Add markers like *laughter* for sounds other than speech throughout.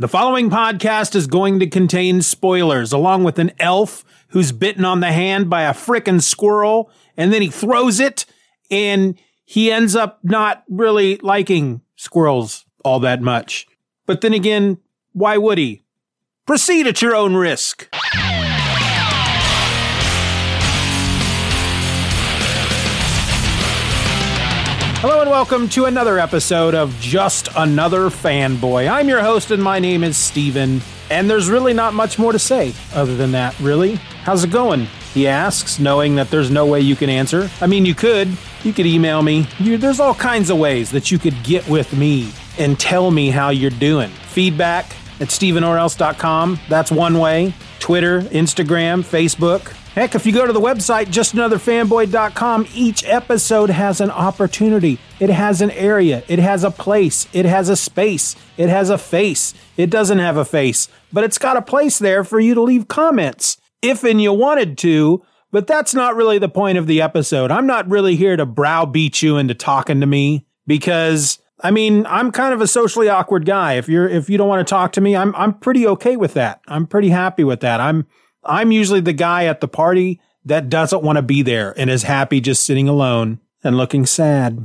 The following podcast is going to contain spoilers, along with an elf who's bitten on the hand by a frickin' squirrel, and then he throws it, and he ends up not really liking squirrels all that much. But then again, why would he? Proceed at your own risk. Hello and welcome to another episode of Just Another Fanboy. I'm your host and my name is Steven, and there's really not much more to say other than that, really. How's it going? He asks, knowing that there's no way you can answer. I mean, you could. You could email me. You, there's all kinds of ways that you could get with me and tell me how you're doing. Feedback at stevenorelse.com. That's one way. Twitter, Instagram, Facebook. Heck, if you go to the website, justanotherfanboy.com, each episode has an opportunity. It has an area. It has a place. It has a space. It has a face. It doesn't have a face, but it's got a place there for you to leave comments if and you wanted to. But that's not really the point of the episode. I'm not really here to browbeat you into talking to me because I mean, I'm kind of a socially awkward guy. If you're if you don't want to talk to me, I'm I'm pretty okay with that. I'm pretty happy with that. I'm I'm usually the guy at the party that doesn't want to be there and is happy just sitting alone and looking sad.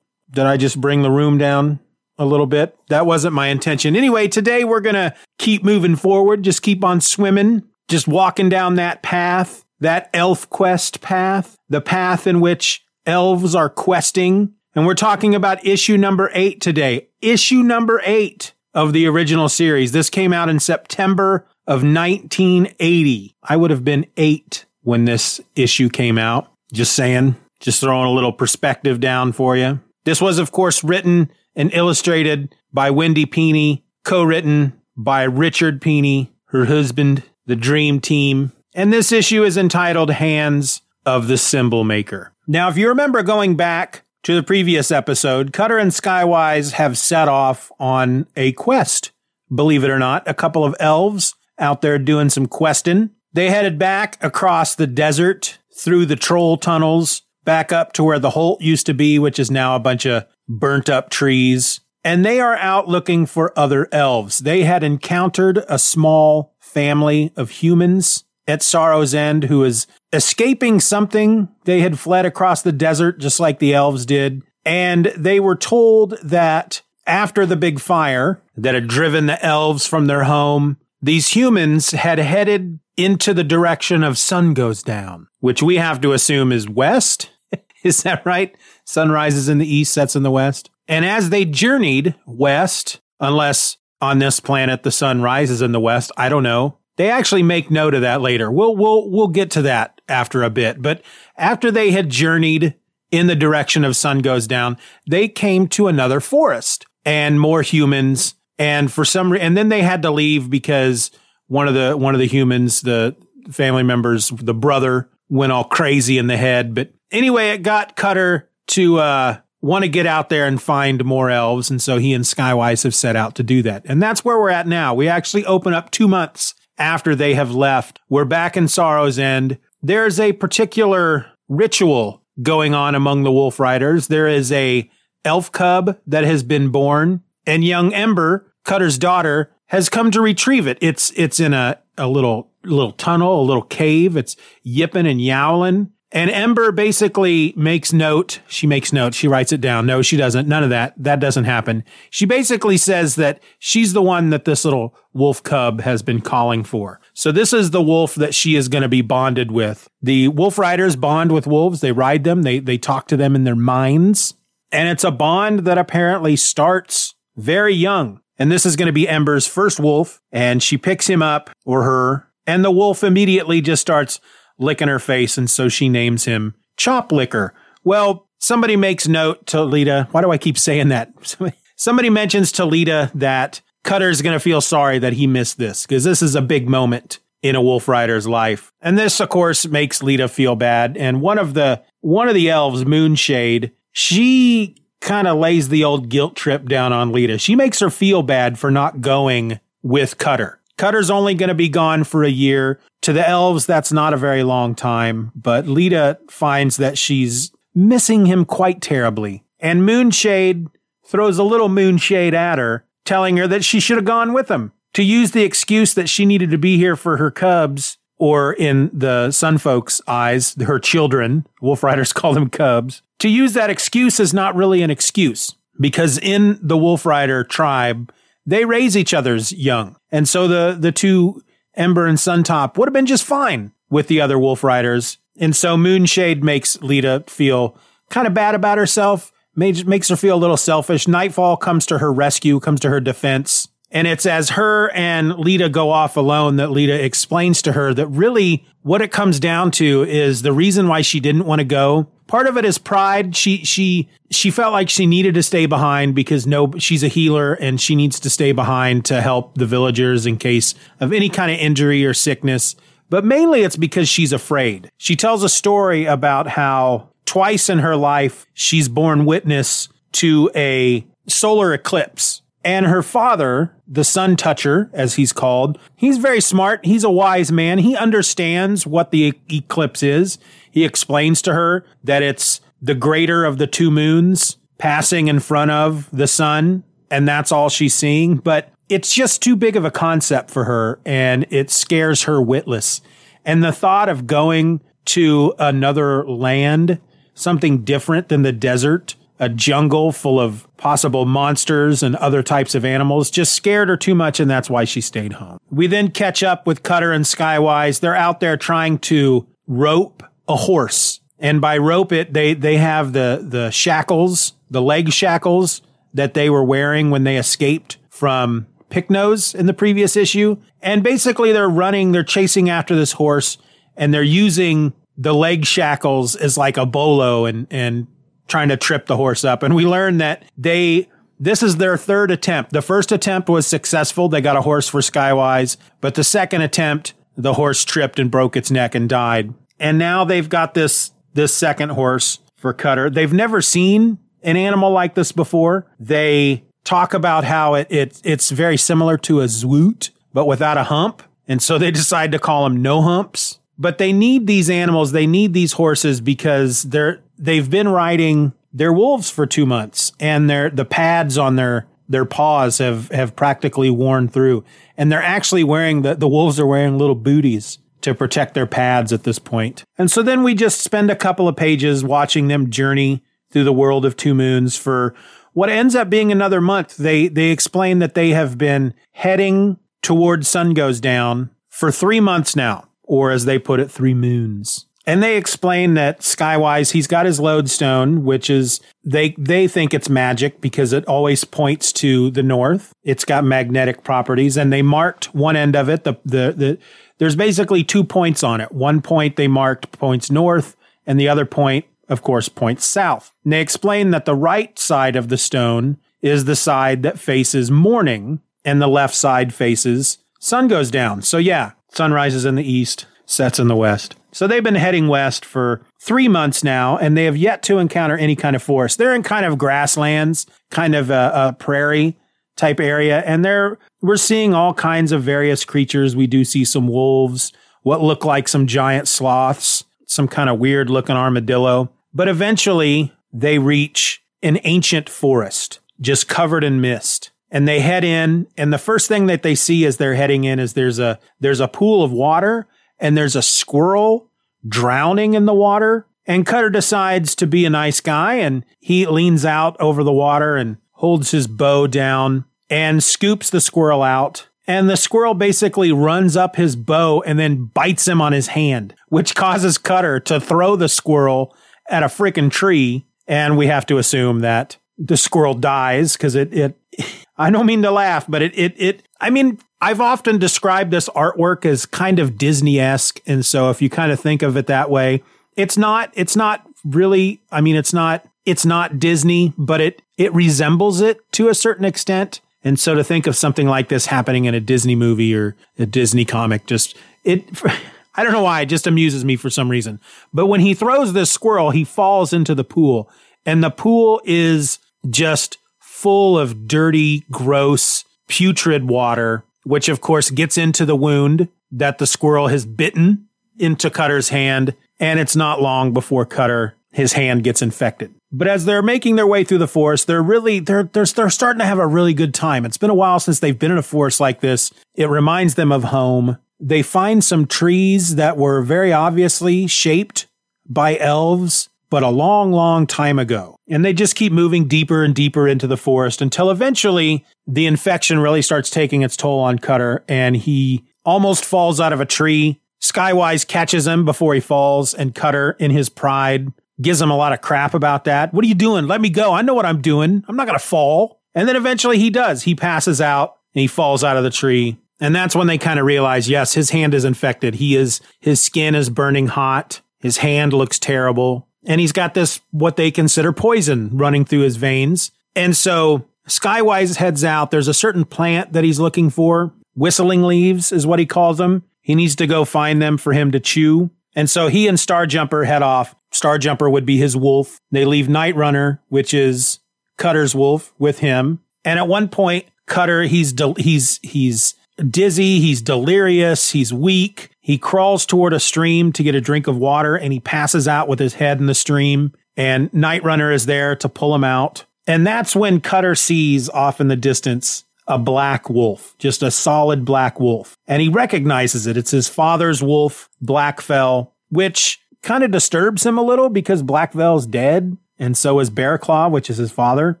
Did I just bring the room down a little bit? That wasn't my intention. Anyway, today we're going to keep moving forward, just keep on swimming, just walking down that path, that elf quest path, the path in which elves are questing. And we're talking about issue number eight today. Issue number eight of the original series. This came out in September of 1980. I would have been eight when this issue came out. Just saying, just throwing a little perspective down for you. This was, of course, written and illustrated by Wendy Pini, co-written by Richard Pini, her husband, the Dream Team. And this issue is entitled Hands of the Symbol Maker. Now, if you remember going back to the previous episode, Cutter and Skywise have set off on a quest. Believe it or not, a couple of elves out there doing some questing. They headed back across the desert through the troll tunnels back up to where the Holt used to be, which is now a bunch of burnt up trees. And they are out looking for other elves. They had encountered a small family of humans at Sorrow's End who was escaping something. They had fled across the desert just like the elves did. And they were told that after the big fire that had driven the elves from their home, these humans had headed into the direction of sun goes down, which we have to assume is west. *laughs* is that right? Sun rises in the east, sets in the west. And as they journeyed west, unless on this planet the sun rises in the west, I don't know. They actually make note of that later. We'll we'll we'll get to that after a bit. But after they had journeyed in the direction of sun goes down, they came to another forest and more humans and for some reason, and then they had to leave because one of the one of the humans, the family members, the brother went all crazy in the head. But anyway, it got Cutter to uh, want to get out there and find more elves, and so he and Skywise have set out to do that. And that's where we're at now. We actually open up two months after they have left. We're back in Sorrow's End. There's a particular ritual going on among the Wolf Riders. There is a elf cub that has been born and young Ember, Cutter's daughter, has come to retrieve it. It's it's in a, a little little tunnel, a little cave. It's yipping and yowling. And Ember basically makes note. She makes note. She writes it down. No, she doesn't. None of that. That doesn't happen. She basically says that she's the one that this little wolf cub has been calling for. So this is the wolf that she is going to be bonded with. The wolf riders bond with wolves. They ride them. They, they talk to them in their minds. And it's a bond that apparently starts very young. And this is going to be Ember's first wolf. And she picks him up or her. And the wolf immediately just starts licking her face, and so she names him Chop Licker. Well, somebody makes note to Leetah. Why do I keep saying that? *laughs* Somebody, mentions to Leetah that Cutter's going to feel sorry that he missed this because this is a big moment in a Wolf Rider's life. And this, of course, makes Leetah feel bad. And one of the one of the elves, Moonshade, she kind of lays the old guilt trip down on Leetah. She makes her feel bad for not going with Cutter. Cutter's only going to be gone for a year. To the elves, that's not a very long time, but Leetah finds that she's missing him quite terribly. And Moonshade throws a little moonshade at her, telling her that she should have gone with him to use the excuse that she needed to be here for her cubs, or in the Sun folks' eyes, her children. Wolf Riders *laughs* call them cubs. To use that excuse is not really an excuse because in the Wolf Rider tribe, they raise each other's young. And so the, the two Ember and Suntop would have been just fine with the other Wolf Riders. And so Moonshade makes Leetah feel kind of bad about herself, makes her feel a little selfish. Nightfall comes to her rescue, comes to her defense. And it's as her and Leetah go off alone that Leetah explains to her that really what it comes down to is the reason why she didn't want to go. Part of it is pride. She, she, she felt like she needed to stay behind because no, she's a healer and she needs to stay behind to help the villagers in case of any kind of injury or sickness. But mainly it's because she's afraid. She tells a story about how twice in her life she's borne witness to a solar eclipse and her father, the sun toucher, as he's called, he's very smart. He's a wise man. He understands what the eclipse is. He explains to her that it's the greater of the two moons passing in front of the sun, and that's all she's seeing. But it's just too big of a concept for her, and it scares her witless. And the thought of going to another land, something different than the desert, a jungle full of possible monsters and other types of animals just scared her too much and that's why she stayed home. We then catch up with Cutter and Skywise. They're out there trying to rope a horse. And by rope it, they, they have the, the shackles, the leg shackles that they were wearing when they escaped from Picknose in the previous issue. And basically they're running, they're chasing after this horse and they're using the leg shackles as like a bolo and, and trying to trip the horse up. And we learned that they, this is their third attempt. The first attempt was successful. They got a horse for Skywise, but the second attempt, the horse tripped and broke its neck and died. And now they've got this, this second horse for Cutter. They've never seen an animal like this before. They talk about how it, it it's very similar to a zwoot, but without a hump. And so they *laughs* decide to call them no humps. But they need these animals. They need these horses because they're, they've been riding their wolves for two months and their the pads on their their paws have have practically worn through and they're actually wearing the the wolves are wearing little booties to protect their pads at this point and so then we just spend a couple of pages watching them journey through the world of two moons for what ends up being another month they they explain that they have been heading towards sun goes down for three months now or as they put it three moons and they explain that Skywise, he's got his lodestone, which is they they think it's magic because it always points to the north. It's got magnetic properties, and they marked one end of it. The the the there's basically two points on it. One point they marked points north, and the other point, of course, points south. And they explain that the right side of the stone is the side that faces morning, and the left side faces sun goes down. So yeah, sun rises in the east, sets in the west. So they've been heading west for three months now, and they have yet to encounter any kind of forest. They're in kind of grasslands, kind of a, a prairie type area, and they're we're seeing all kinds of various creatures. We do see some wolves, what look like some giant sloths, some kind of weird looking armadillo. But eventually they reach an ancient forest just covered in mist and they head in and the first thing that they see as they're heading in is there's a there's a pool of water and there's a squirrel drowning in the water. And Cutter decides to be a nice guy and he leans out over the water and holds his bow down and scoops the squirrel out. And the squirrel basically runs up his bow and then bites him on his hand, which causes Cutter to throw the squirrel at a freaking tree. And we have to assume that the squirrel dies because it, it, *laughs* I don't mean to laugh, but it, it, it, I mean, I've often described this artwork as kind of Disney esque. And so if you kind of think of it that way, it's not, it's not really, I mean, it's not, it's not Disney, but it, it resembles it to a certain extent. And so to think of something like this happening in a Disney movie or a Disney comic, just, it, *laughs* I don't know why, it just amuses me for some reason. But when he throws this squirrel, he falls into the pool and the pool is just full of dirty, gross, putrid water, which of course gets into the wound that the squirrel has bitten into Cutter's hand. And it's not long before Cutter, his hand gets infected. But as they're making their way through the forest, they're really, they're, they're, they're starting to have a really good time. It's been a while since they've been in a forest like this. It reminds them of home. They find some trees that were very obviously shaped by elves but a long, long time ago. And they just keep moving deeper and deeper into the forest until eventually the infection really starts taking its toll on Cutter and he almost falls out of a tree. Skywise catches him before he falls and Cutter in his pride gives him a lot of crap about that. What are you doing? Let me go. I know what I'm doing. I'm not going to fall. And then eventually he does. He passes out and he falls out of the tree. And that's when they kind of realize, yes, his hand is infected. He is, his skin is burning hot. His hand looks terrible and he's got this what they consider poison running through his veins. And so Skywise heads out. There's a certain plant that he's looking for. Whistling leaves is what he calls them. He needs to go find them for him to chew. And so he and Starjumper head off. Starjumper would be his wolf. They leave Night Runner, which is Cutter's wolf, with him. And at one point, Cutter, he's, del- he's, he's dizzy. He's delirious. He's weak. He crawls toward a stream to get a drink of water and he passes out with his head in the stream. And Night Runner is there to pull him out. And that's when Cutter sees off in the distance a black wolf, just a solid black wolf. And he recognizes it. It's his father's wolf, Blackfell, which kind of disturbs him a little because Blackfell's dead. And so is Bearclaw, which is his father.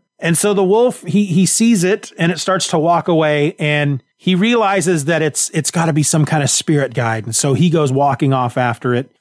And so the wolf, he, he sees it and it starts to walk away and he realizes that it's it's got to be some kind of spirit guide, and so he goes walking off after it.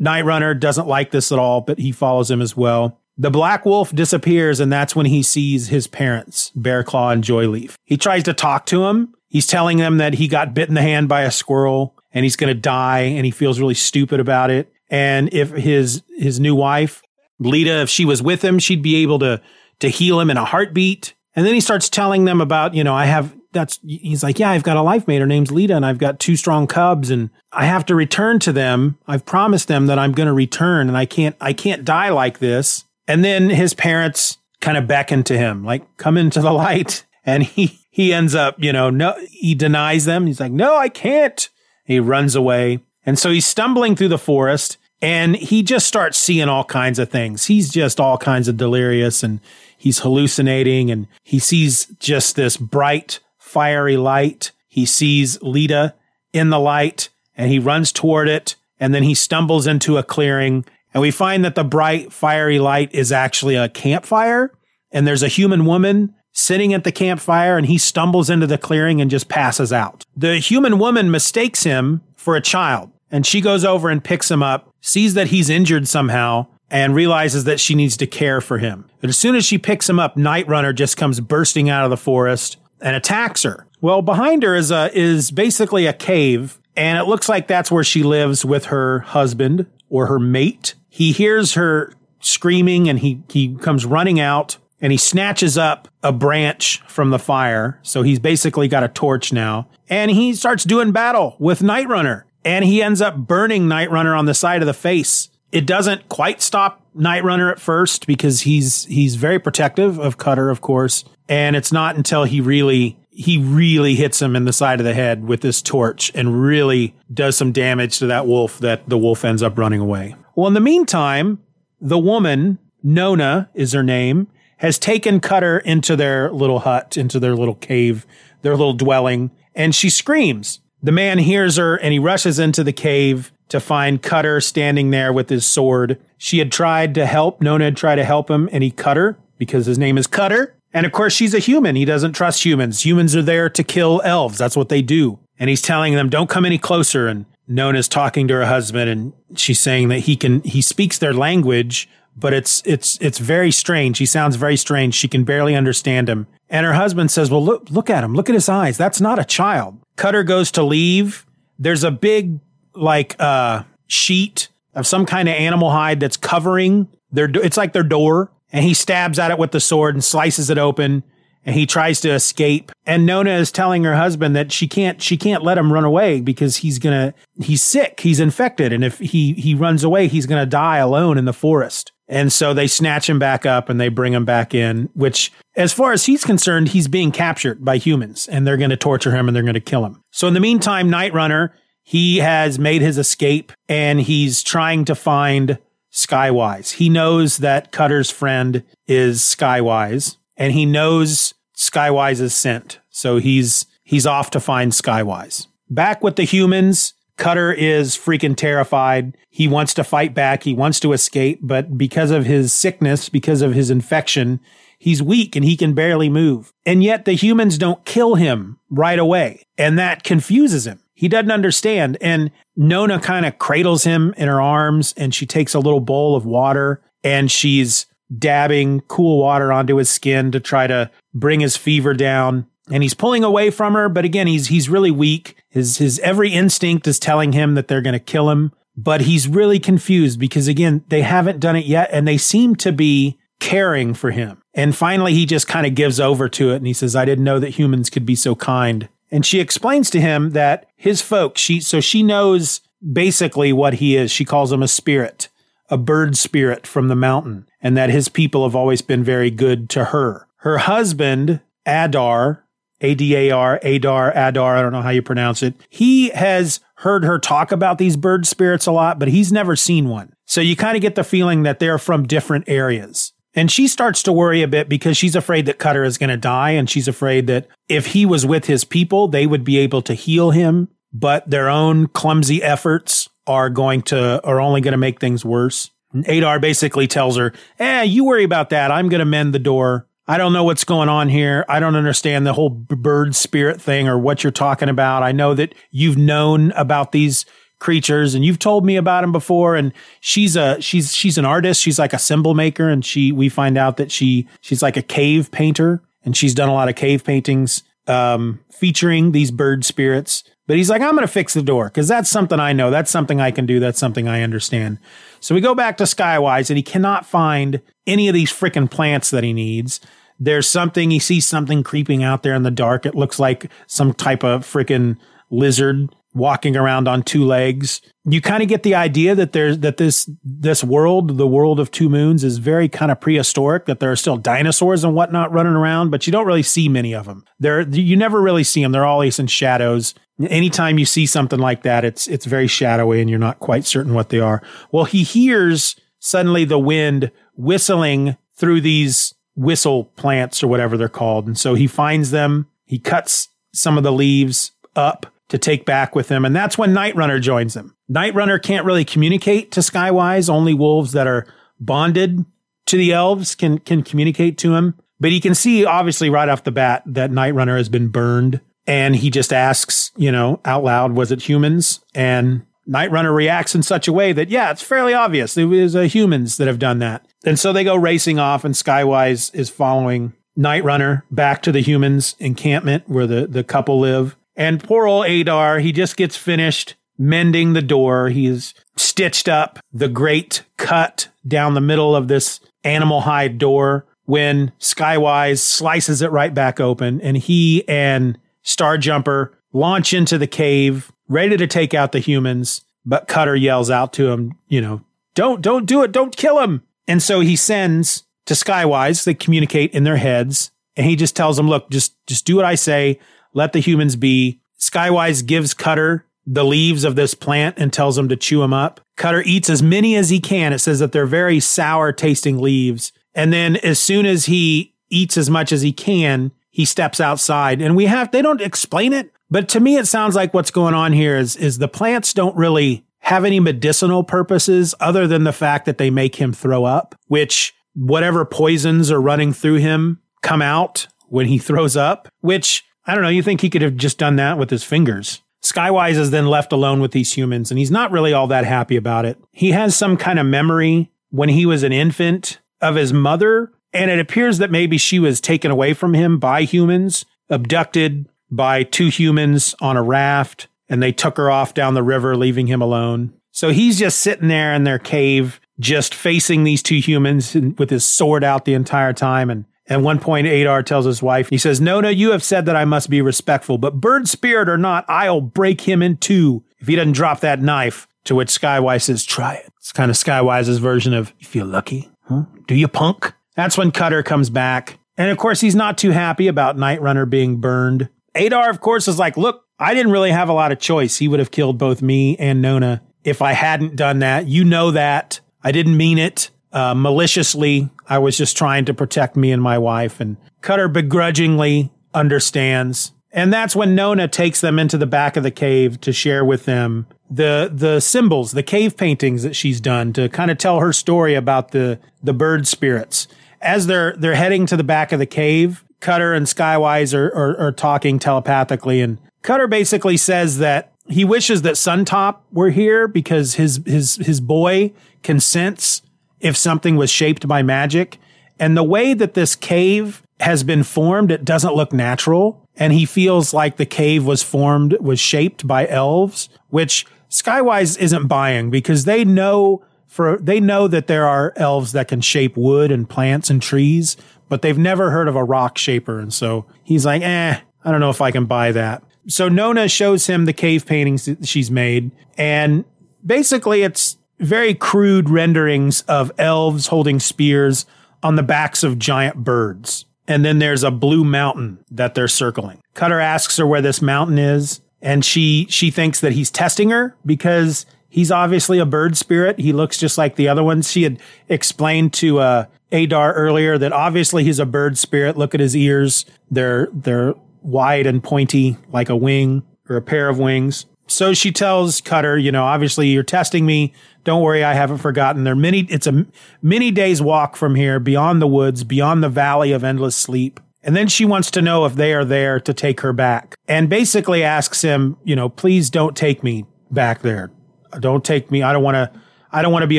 Night Runner doesn't like this at all, but he follows him as well. The Black Wolf disappears, and that's when he sees his parents, Bearclaw and Joyleaf. He tries to talk to him. He's telling them that he got bit in the hand by a squirrel and he's going to die, and he feels really stupid about it. And if his his new wife, Leetah, if she was with him, she'd be able to to heal him in a heartbeat. And then he starts telling them about, you know, I have that's he's like, yeah, I've got a life mate. Her name's Leetah, and I've got two strong cubs, and I have to return to them. I've promised them that I'm going to return, and I can't I can't die like this. And then his parents kind of beckon to him, like, come into the light, and he he ends up, you know, no, he denies them. He's like, no, I can't. He runs away, and so he's stumbling through the forest, and he just starts seeing all kinds of things. He's just all kinds of delirious, and he's hallucinating, and he sees just this bright fiery light. He sees Leetah in the light and he runs toward it and then he stumbles into a clearing and we find that the bright fiery light is actually a campfire and there's a human woman sitting at the campfire and he stumbles into the clearing and just passes out. The human woman mistakes him for a child and she goes over and picks him up, sees that he's injured somehow and realizes that she needs to care for him. But as soon as she picks him up, Night Runner just comes bursting out of the forest and attacks her. Well, behind her is a is basically a cave, and it looks like that's where she lives with her husband or her mate. He hears her screaming and he he comes running out and he snatches up a branch from the fire. So he's basically got a torch now. And he starts doing battle with Night Runner. And he ends up burning Night Runner on the side of the face. It doesn't quite stop Night Runner at first because he's he's very protective of Cutter, of course. And it's not until he really he really hits him in the side of the head with this torch and really does some damage to that wolf that the wolf ends up running away. Well, in the meantime, the woman, Nona is her name, has taken Cutter into their little hut, into their little cave, their little dwelling, and she screams. The man hears her and he rushes into the cave to find Cutter standing there with his sword. She had tried to help, Nona had tried to help him, and he cut her because his name is Cutter. And of course, she's a human. He doesn't trust humans. Humans are there to kill elves. That's what they do. And he's telling them, don't come any closer. And Nona's talking to her husband and she's saying that he can, he speaks their language, but it's, it's, it's very strange. He sounds very strange. She can barely understand him. And her husband says, well, look, look at him. Look at his eyes. That's not a child. Cutter goes to leave. There's a big, like, uh, sheet of some kind of animal hide that's covering their, it's like their door. And he stabs at it with the sword and slices it open and he tries to escape. And Nona is telling her husband that she can't she can't let him run away because he's gonna he's sick, he's infected, and if he he runs away, he's gonna die alone in the forest. And so they snatch him back up and they bring him back in, which, as far as he's concerned, he's being captured by humans and they're going to torture him and they're going to kill him. So in the meantime, Night Runner, he has made his escape and he's trying to find Skywise. He knows that Cutter's friend is Skywise and he knows Skywise's scent. So he's he's off to find Skywise. Back with the humans, Cutter is freaking terrified. He wants to fight back. He wants to escape, but because of his sickness, because of his infection, he's weak and he can barely move. And yet the humans don't kill him right away. And that confuses him. He doesn't understand. And Nona kind of cradles him in her arms and she takes a little bowl of water and she's dabbing cool water onto his skin to try to bring his fever down. And he's pulling away from her, but again, he's he's really weak. His his every instinct is telling him that they're going to kill him, but he's really confused because again, they haven't done it yet and they seem to be caring for him. And finally he just kind of gives over to it and he says, "I didn't know that humans could be so kind." And she explains to him that his folks, she so she knows basically what he is. She calls him a spirit, a bird spirit from the mountain and that his people have always been very good to her. Her husband, Adar, A-D-A-R, Adar, Adar, I don't know how you pronounce it. He has heard her talk about these bird spirits a lot, but he's never seen one. So you kind of get the feeling that they're from different areas. And she starts to worry a bit because she's afraid that Cutter is going to die. And she's afraid that if he was with his people, they would be able to heal him. But their own clumsy efforts are going to, are only going to make things worse. Adar basically tells her, Eh, you worry about that. I'm going to mend the door. I don't know what's going on here. I don't understand the whole bird spirit thing or what you're talking about. I know that you've known about these creatures and you've told me about them before and she's a she's she's an artist. She's like a symbol maker and she we find out that she she's like a cave painter and she's done a lot of cave paintings um, featuring these bird spirits. But he's like i'm going to fix the door because that's something i know. That's something i can do. That's something i understand. So we go back to Skywise and he cannot find any of these freaking plants that he needs. There's something, he sees something creeping out there in the dark. It looks like some type of freaking lizard walking around on two legs. You kind of get the idea that there's that this this world, the world of two moons, is very kind of prehistoric. That there are still dinosaurs and whatnot running around, but you don't really see many of them. There, you never really see them. They're always in shadows. Anytime you see something like that, it's it's very shadowy, and you're not quite certain what they are. Well, he hears suddenly the wind whistling through these whistle plants or whatever they're called, and so he finds them. He cuts some of the leaves up to take back with him. And that's when Night Runner joins him. Night Runner can't really communicate to Skywise. Only wolves that are bonded to the elves can, can communicate to him. But he can see obviously right off the bat that Night Runner has been burned. And he just asks, you know, out loud, was it humans? And Night Runner reacts in such a way that, yeah, it's fairly obvious. It was uh, humans that have done that. And so they go racing off, and Skywise is following Night Runner back to the humans' encampment where the, the couple live. And poor old Adar, he just gets finished mending the door. He's stitched up the great cut down the middle of this animal hide door when Skywise slices it right back open and he and Starjumper launch into the cave, ready to take out the humans. But Cutter yells out to him, you know, don't, don't do it. Don't kill him. And so he sends to Skywise. They communicate in their heads and he just tells them, look, just, just do what I say let the humans be. Skywise gives Cutter the leaves of this plant and tells him to chew them up. Cutter eats as many as he can. It says that they're very sour tasting leaves. And then as soon as he eats as much as he can, he steps outside and we have, they don't explain it, but to me, it sounds like what's going on here is, is the plants don't really have any medicinal purposes other than the fact that they make him throw up, which whatever poisons are running through him come out when he *laughs* throws up, which I don't know. You think he could have just done that with his fingers. Skywise is then left alone with these humans and he's not really all that happy about it. He has some kind of memory when he was an infant of his mother and it appears that maybe she was taken away from him by humans, abducted by two humans on a raft, and they took her off down the river, leaving him alone. So he's just sitting there in their cave, just facing these two humans with his sword out the entire time. And at one point, Adar tells his wife, he says, Nona, you have said that I must be respectful, but bird spirit or not, I'll break him in two if he doesn't drop that knife. To which Skywise says, try it. It's kind of Skywise's version of, you feel lucky? Huh? Do you punk? That's when Cutter comes back. And of course, he's not too happy about Night Runner being burned. Adar, of course, is like, look, I didn't really have a lot of choice. He would have killed both me and Nona if I hadn't done that. You know that. I didn't mean it uh, maliciously. I was just trying to protect me and my wife. And Cutter begrudgingly understands. And that's when Nona takes them into the back of the cave to share with them the the symbols, the cave paintings that she's done to kind of tell her story about the the bird spirits as they're they're heading to the back of the cave, Cutter and Skywise are, are, are talking telepathically, and Cutter basically says that he wishes that Suntop were here because his his his boy can sense if something was shaped by magic, and the way that this cave has been formed, it doesn't look natural, and he feels like the cave was formed was shaped by elves, which Skywise isn't buying because they know for they know that there are elves that can shape wood and plants and trees, but they've never heard of a rock shaper. And so he's like, eh, I don't know if I can buy that. So Nona shows him the cave paintings that she's made. And basically it's very crude renderings of elves holding spears on the backs of giant birds. And then there's a blue mountain that they're circling. Cutter asks her where this mountain is. And she, she thinks that he's testing her because He's obviously a bird spirit. He looks just like the other ones. She had explained to uh, Adar earlier that obviously he's a bird spirit. Look at his ears. They're, they're wide and pointy like a wing or a pair of wings. So she tells Cutter, you know, obviously you're testing me. Don't worry, I haven't forgotten. There many, it's a many days walk from here, beyond the woods, beyond the valley of endless sleep. And then she wants to know if they are there to take her back and basically asks him, you know, please don't take me back there. Don't take me. I don't want to. I don't want to be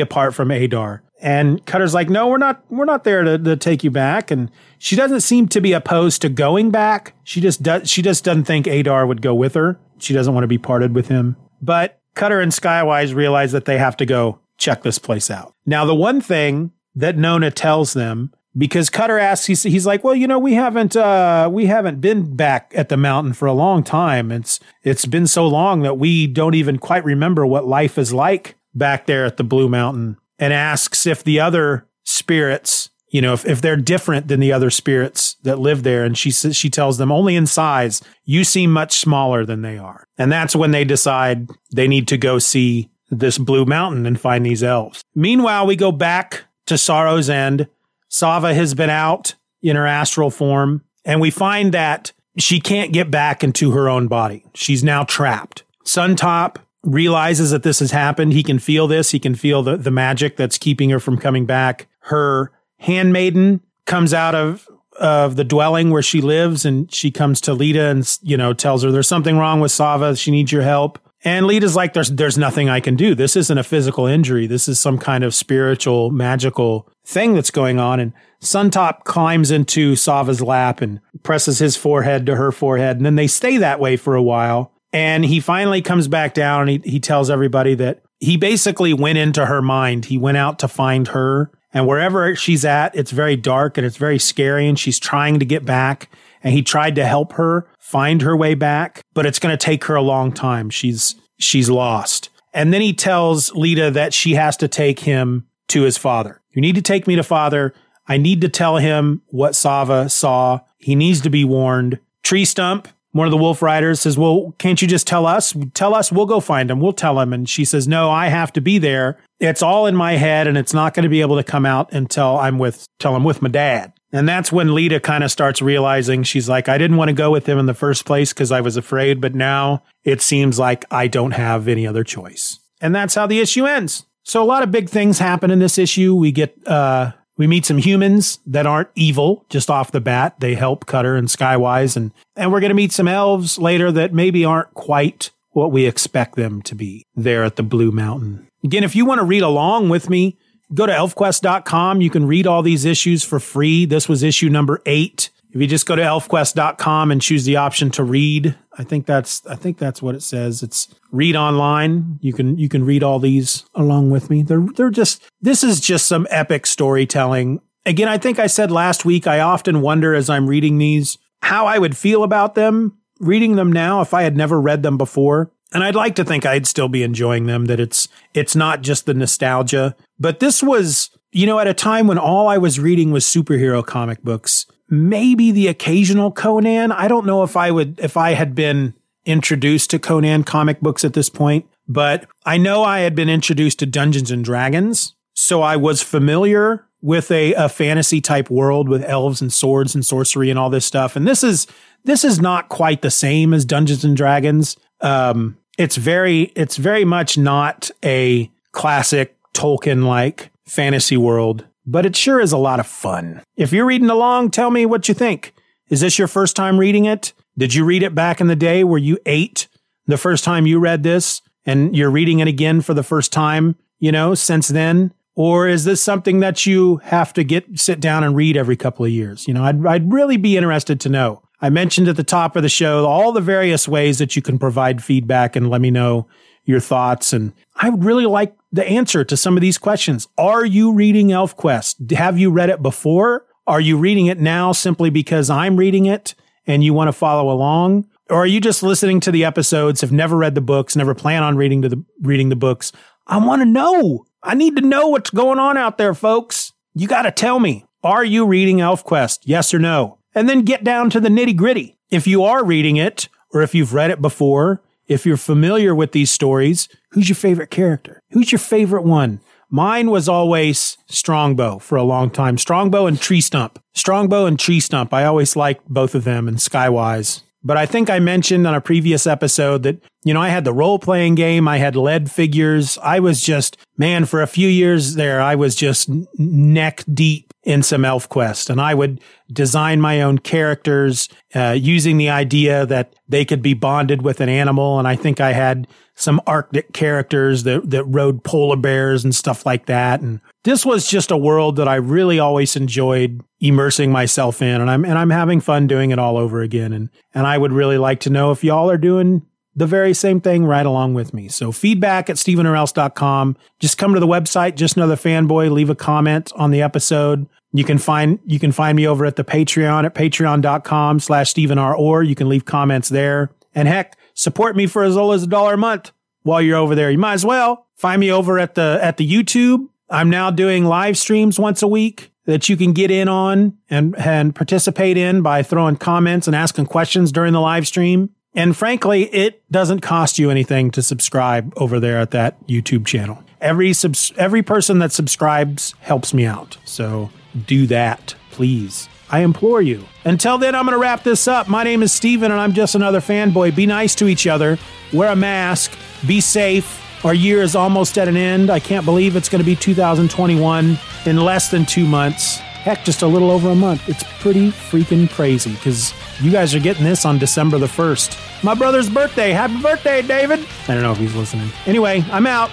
apart from Adar. And Cutter's like, no, we're not. We're not there to, to take you back. And she doesn't seem to be opposed to going back. She just does. She just doesn't think Adar would go with her. She doesn't want to be parted with him. But Cutter and Skywise realize that they have to go check this place out. Now, the one thing that Nona tells them because Cutter asks, he's, he's like, well, you know, we haven't, uh, we haven't been back at the mountain for a long time. It's, it's been so long that we don't even quite remember what life is like back there at the Blue Mountain and asks if the other spirits, you know, if, if they're different than the other spirits that live there. And she says, she tells them only in size, you seem much smaller than they are. And that's when they decide they need to go see this Blue Mountain and find these elves. Meanwhile, we go back to Sorrow's End Savah has been out in her astral form, and we find that she can't get back into her own body. She's now trapped. Suntop realizes that this has happened. He can feel this. He can feel the, the magic that's keeping her from coming back. Her handmaiden comes out of of the dwelling where she lives and she comes to Leetah and you know tells her there's something wrong with Savah. She needs your help. And Leetah's like, there's, there's nothing I can do. This isn't a physical injury. This is some kind of spiritual, magical thing that's going on. And Suntop climbs into Savah's lap and presses his forehead to her forehead. And then they stay that way for a while. And he finally comes back down and he, he tells everybody that he basically went into her mind. He went out to find her. And wherever she's at, it's very dark and it's very scary. And she's trying to get back. And he tried to help her find her way back, but it's going to take her a long time. She's, she's lost. And then he tells Leetah that she has to take him to his father. You need to take me to father. I need to tell him what Savah saw. He needs to be warned. Tree Stump, one of the wolf riders says, well, can't you just tell us? Tell us, we'll go find him. We'll tell him. And she says, no, I have to be there. It's all in my head and it's not going to be able to come out until I'm with, till I'm with my dad. And that's when Leetah kind of starts realizing she's like, I didn't want to go with him in the first place because I was afraid, but now it seems like I don't have any other choice. and that's how the issue ends. So a lot of big things happen in this issue. We get uh we meet some humans that aren't evil just off the bat. They help Cutter and Skywise and and we're going to meet some elves later that maybe aren't quite what we expect them to be there at the Blue Mountain. Again, if you want to read along with me, go to elfquest.com. You can read all these issues for free. This was issue number 8. If you just go to elfquest.com and choose the option to read, I think that's I think that's what it says. It's read online. You can you can read all these along with me. They're they're just this is just some epic storytelling. Again, I think I said last week I often wonder as I'm reading these how I would feel about them reading them now if I had never read them before. And I'd like to think I'd still be enjoying them that it's it's not just the nostalgia, but this was you know, at a time when all I was reading was superhero comic books, maybe the occasional Conan. I don't know if I would, if I had been introduced to Conan comic books at this point, but I know I had been introduced to Dungeons and Dragons. So I was familiar with a, a fantasy type world with elves and swords and sorcery and all this stuff. And this is, this is not quite the same as Dungeons and Dragons. Um, it's very, it's very much not a classic Tolkien like fantasy world but it sure is a lot of fun. If you're reading along, tell me what you think. Is this your first time reading it? Did you read it back in the day where you ate the first time you read this and you're reading it again for the first time, you know, since then? Or is this something that you have to get, sit down and read every couple of years? You know, I'd, I'd really be interested to know. I mentioned at the top of the show all the various ways that you can provide feedback and let me know your thoughts. And I would really like the answer to some of these questions. Are you reading ElfQuest? Have you read it before? Are you reading it now simply because I'm reading it and you want to follow along? Or are you just listening to the episodes, have never read the books, never plan on reading the reading the books? I want to know. I need to know what's going on out there, folks. You got to tell me. Are you reading ElfQuest? Yes or no? And then get down to the nitty gritty. If you are reading it, or if you've read it before, if you're familiar with these stories, who's your favorite character? Who's your favorite one? Mine was always Strongbow for a long time. Strongbow and Tree Stump. Strongbow and Tree Stump. I always liked both of them and Skywise. But I think I mentioned on a previous episode that, you know, I had the role playing game. I had lead figures. I was just, man, for a few years there, I was just neck deep in some ElfQuest and I would design my own characters, uh, using the idea that they could be bonded with an animal. And I think I had some Arctic characters that, that rode polar bears and stuff like that. And this was just a world that I really always enjoyed immersing myself in. And I'm, and I'm having fun doing it all over again. And, and I would really like to know if y'all are doing the very same thing right along with me. So feedback at stephenorelse.com. Just come to the website, just another fanboy, leave a comment on the episode. You can find, you can find me over at the Patreon at patreon.com slash Stephen R. Or you can leave comments there. And heck, support me for as low as a dollar a month while you're over there. You might as well find me over at the, at the YouTube. I'm now doing live streams once a week that you can get in on and, and participate in by throwing comments and asking questions during the live stream. And frankly, it doesn't cost you anything to subscribe over there at that YouTube channel. Every subs- every person that subscribes helps me out. So do that, please. I implore you. Until then, I'm going to wrap this up. My name is Steven, and I'm just another fanboy. Be nice to each other. Wear a mask. Be safe. Our year is almost at an end. I can't believe it's going to be 2021 in less than two months. Heck, just a little over a month. It's pretty freaking crazy because you guys are getting this on December the 1st. My brother's birthday. Happy birthday, David. I don't know if he's listening. Anyway, I'm out.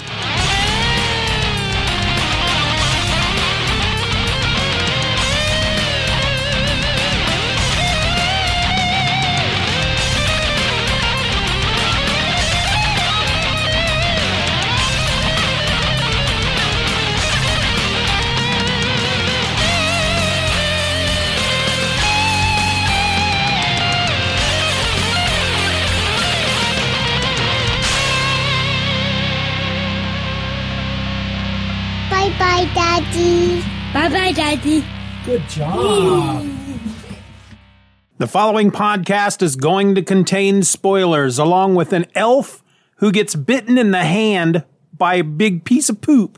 Daddy. Bye bye, Daddy. Good job. The following podcast is going to contain spoilers, along with an elf who gets bitten in the hand by a big piece of poop.